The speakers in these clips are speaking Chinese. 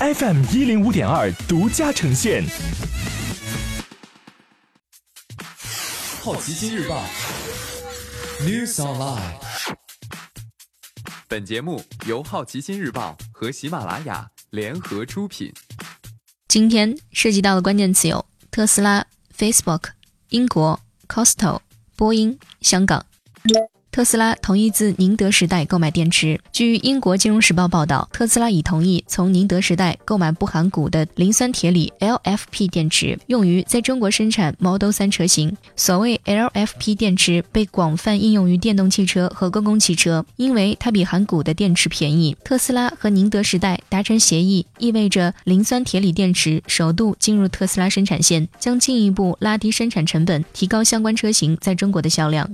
FM 一零五点二独家呈现。好奇心日报，News Online。本节目由好奇心日报和喜马拉雅联合出品。今天涉及到的关键词有特斯拉、Facebook、英国、Costco、波音、香港。特斯拉同意自宁德时代购买电池。据英国金融时报报道，特斯拉已同意从宁德时代购买不含钴的磷酸铁锂 （LFP） 电池，用于在中国生产 Model 3车型。所谓 LFP 电池被广泛应用于电动汽车和公共汽车，因为它比含钴的电池便宜。特斯拉和宁德时代达成协议，意味着磷酸铁锂电池首度进入特斯拉生产线，将进一步拉低生产成本，提高相关车型在中国的销量。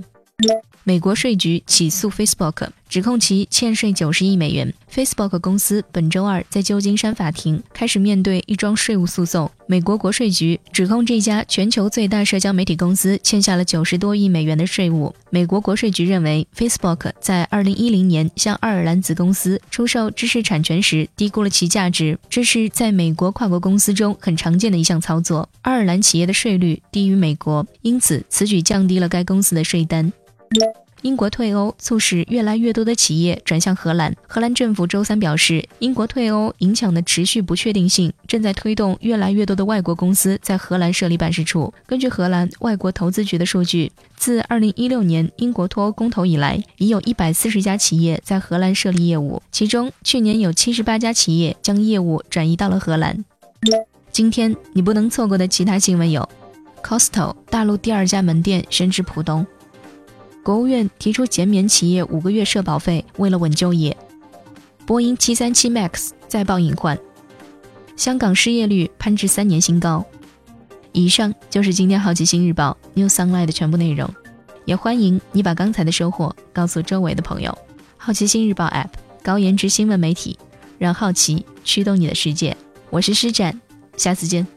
美国税局起诉 Facebook，指控其欠税九十亿美元。Facebook 公司本周二在旧金山法庭开始面对一桩税务诉讼。美国国税局指控这家全球最大社交媒体公司欠下了九十多亿美元的税务。美国国税局认为，Facebook 在二零一零年向爱尔兰子公司出售知识产权时低估了其价值，这是在美国跨国公司中很常见的一项操作。爱尔兰企业的税率低于美国，因此此举降低了该公司的税单。英国退欧促使越来越多的企业转向荷兰。荷兰政府周三表示，英国退欧影响的持续不确定性正在推动越来越多的外国公司在荷兰设立办事处。根据荷兰外国投资局的数据，自2016年英国脱欧公投以来，已有一百四十家企业在荷兰设立业务，其中去年有七十八家企业将业务转移到了荷兰。今天你不能错过的其他新闻有：Costco 大陆第二家门店选址浦东。国务院提出减免企业五个月社保费，为了稳就业。波音737 MAX 再爆隐患，香港失业率攀至三年新高。以上就是今天好奇心日报 New Sunlight 的全部内容，也欢迎你把刚才的收获告诉周围的朋友。好奇心日报 App 高颜值新闻媒体，让好奇驱动你的世界。我是施展，下次见。